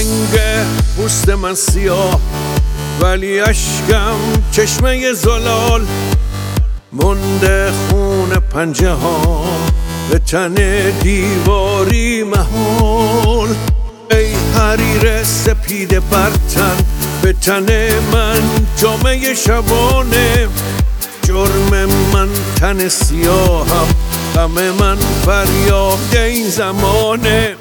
رنگ پوست من سیاه ولی اشکم چشمه زلال. منده خون پنجه ها به تن دیواری محال ای حریر سپید برتن به تن من جامعه شبانه. جرم من تن سیاهم غم من فریاد این زمانه.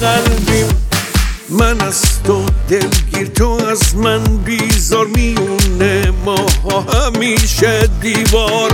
قلبیم. من از تو دلگیر تو از من بیزار میونه ما همیشه دیوار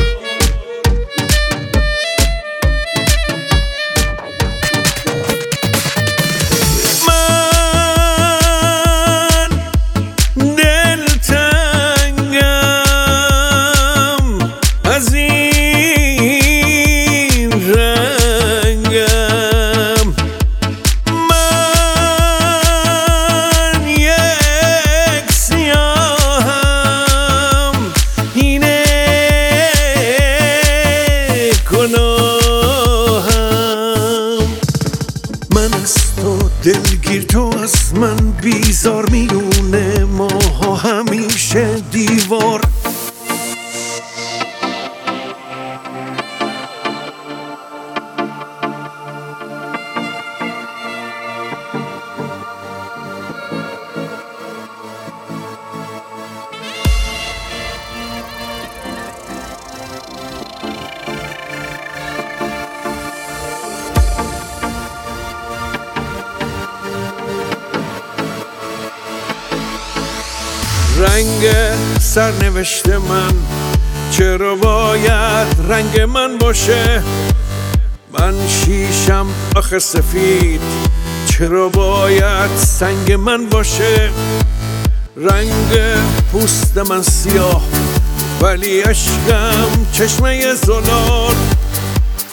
دلگیر تو از من بیزار میونه رنگ سرنوشت من. چرا باید رنگ من باشه؟ من شیشم آخه سفید. چرا باید سنگ من باشه؟ رنگ پوست من سیاه ولی اشکم چشمه زلال.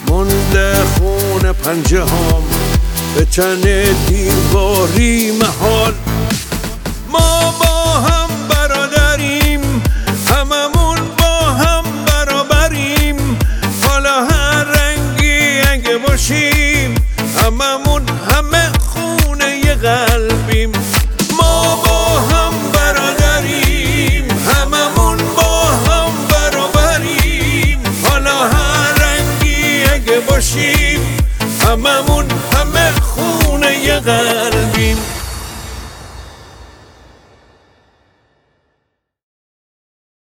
منده خون پنجه هم به تن دیواری